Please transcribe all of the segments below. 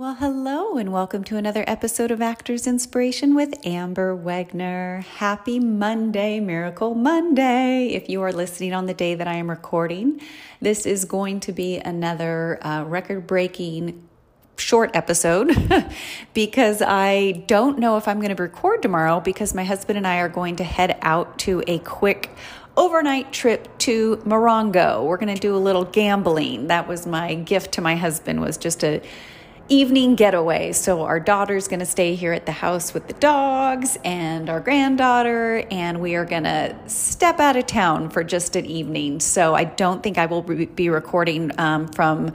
Well, hello, and welcome to another episode of Actors Inspiration with Amber Wegner. Happy Monday, Miracle Monday. If you are listening on the day that I am recording, this is going to be another uh, record breaking short episode because I don't know if I'm going to record tomorrow because my husband and I are going to head out to a quick overnight trip to Morongo. We're going to do a little gambling. That was my gift to my husband was just a evening getaway. So our daughter's going to stay here at the house with the dogs and our granddaughter, and we are going to step out of town for just an evening. So I don't think I will be recording um, from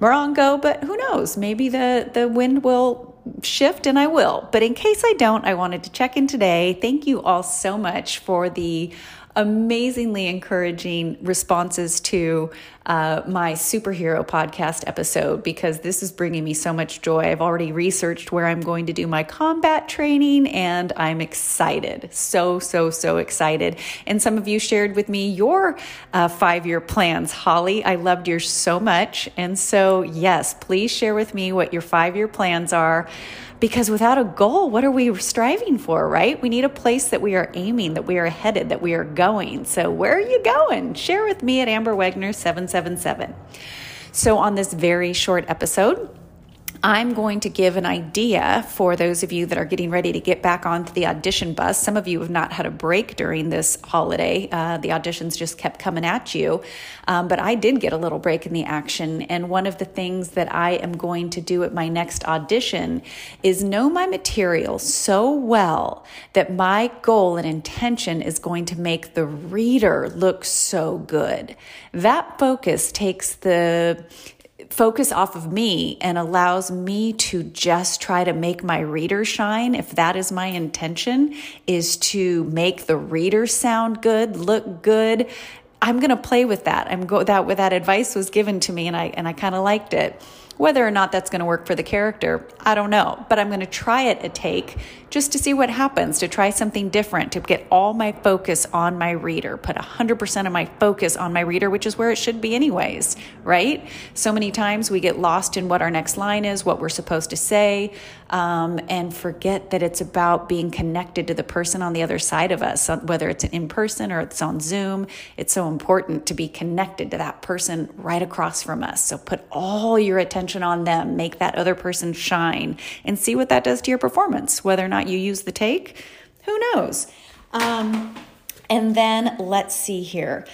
Morongo, but who knows? Maybe the the wind will shift and I will. But in case I don't, I wanted to check in today. Thank you all so much for the amazingly encouraging responses to uh, my superhero podcast episode because this is bringing me so much joy. I've already researched where I'm going to do my combat training and I'm excited. So, so, so excited. And some of you shared with me your uh, five year plans. Holly, I loved yours so much. And so, yes, please share with me what your five year plans are because without a goal, what are we striving for, right? We need a place that we are aiming, that we are headed, that we are going. So, where are you going? Share with me at Amber Wegner 777. So, on this very short episode, I'm going to give an idea for those of you that are getting ready to get back onto the audition bus. Some of you have not had a break during this holiday. Uh, the auditions just kept coming at you. Um, but I did get a little break in the action. And one of the things that I am going to do at my next audition is know my material so well that my goal and intention is going to make the reader look so good. That focus takes the focus off of me and allows me to just try to make my reader shine if that is my intention is to make the reader sound good look good. I'm going to play with that. I'm go that with that advice was given to me and i and i kind of liked it whether or not that's going to work for the character, I don't know, but I'm going to try it a take just to see what happens, to try something different, to get all my focus on my reader, put 100% of my focus on my reader, which is where it should be, anyways, right? So many times we get lost in what our next line is, what we're supposed to say, um, and forget that it's about being connected to the person on the other side of us, whether it's in person or it's on Zoom. It's so important to be connected to that person right across from us. So put all your attention on them, make that other person shine, and see what that does to your performance, whether or not not you use the take, who knows? Um, and then let's see here.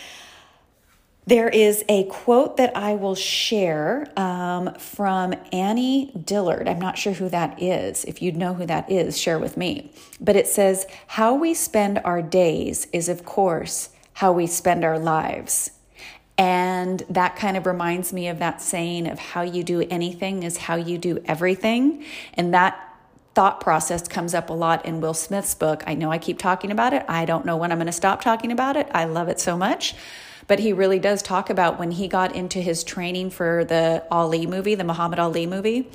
There is a quote that I will share um, from Annie Dillard. I'm not sure who that is. If you know who that is, share with me. But it says, How we spend our days is, of course, how we spend our lives. And that kind of reminds me of that saying of how you do anything is how you do everything. And that thought process comes up a lot in Will Smith's book. I know I keep talking about it. I don't know when I'm going to stop talking about it. I love it so much. But he really does talk about when he got into his training for the Ali movie, the Muhammad Ali movie,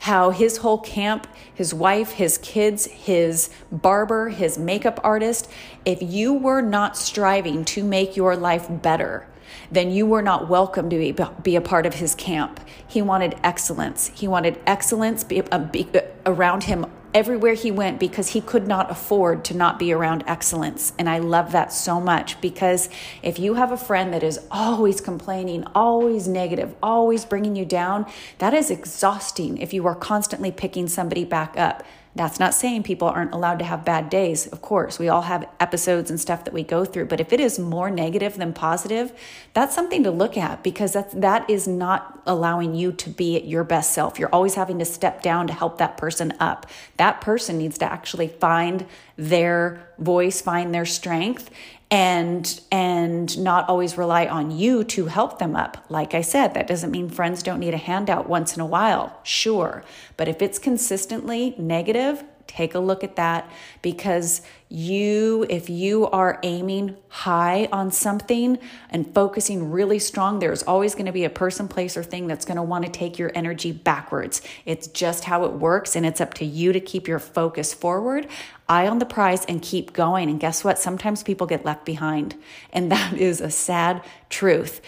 how his whole camp, his wife, his kids, his barber, his makeup artist, if you were not striving to make your life better, then you were not welcome to be, be a part of his camp. He wanted excellence. He wanted excellence be, uh, be, uh, around him everywhere he went because he could not afford to not be around excellence. And I love that so much because if you have a friend that is always complaining, always negative, always bringing you down, that is exhausting if you are constantly picking somebody back up. That's not saying people aren't allowed to have bad days. Of course, we all have episodes and stuff that we go through, but if it is more negative than positive, that's something to look at because that's that is not allowing you to be at your best self. You're always having to step down to help that person up. That person needs to actually find their voice, find their strength and and not always rely on you to help them up. Like i said that doesn't mean friends don't need a handout once in a while sure. But if it's consistently negative take a look at that because you if you are aiming high on something and focusing really strong there's always going to be a person place or thing that's going to want to take your energy backwards it's just how it works and it's up to you to keep your focus forward eye on the prize and keep going and guess what sometimes people get left behind and that is a sad truth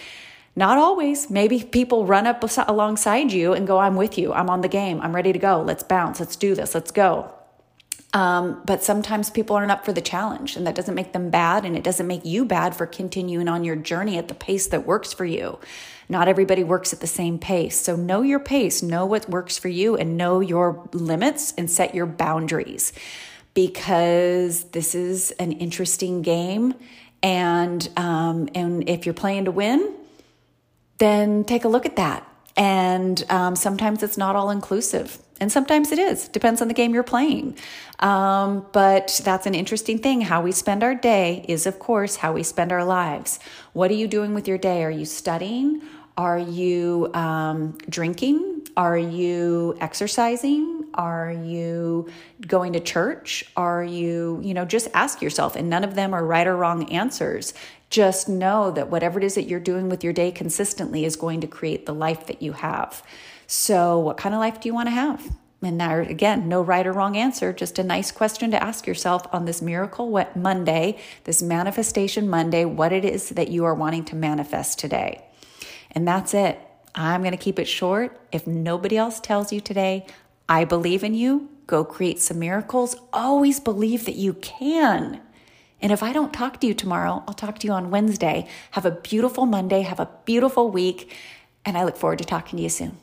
Not always. Maybe people run up alongside you and go, I'm with you. I'm on the game. I'm ready to go. Let's bounce. Let's do this. Let's go. Um, but sometimes people aren't up for the challenge, and that doesn't make them bad, and it doesn't make you bad for continuing on your journey at the pace that works for you. Not everybody works at the same pace. So know your pace, know what works for you, and know your limits and set your boundaries because this is an interesting game. And, um, and if you're playing to win, then take a look at that. And um, sometimes it's not all inclusive. And sometimes it is, depends on the game you're playing. Um, but that's an interesting thing. How we spend our day is, of course, how we spend our lives. What are you doing with your day? Are you studying? Are you um, drinking? Are you exercising? Are you going to church? Are you, you know, just ask yourself, and none of them are right or wrong answers. Just know that whatever it is that you're doing with your day consistently is going to create the life that you have. So, what kind of life do you want to have? And now, again, no right or wrong answer, just a nice question to ask yourself on this Miracle Monday, this Manifestation Monday, what it is that you are wanting to manifest today. And that's it. I'm going to keep it short. If nobody else tells you today, I believe in you, go create some miracles. Always believe that you can. And if I don't talk to you tomorrow, I'll talk to you on Wednesday. Have a beautiful Monday. Have a beautiful week. And I look forward to talking to you soon.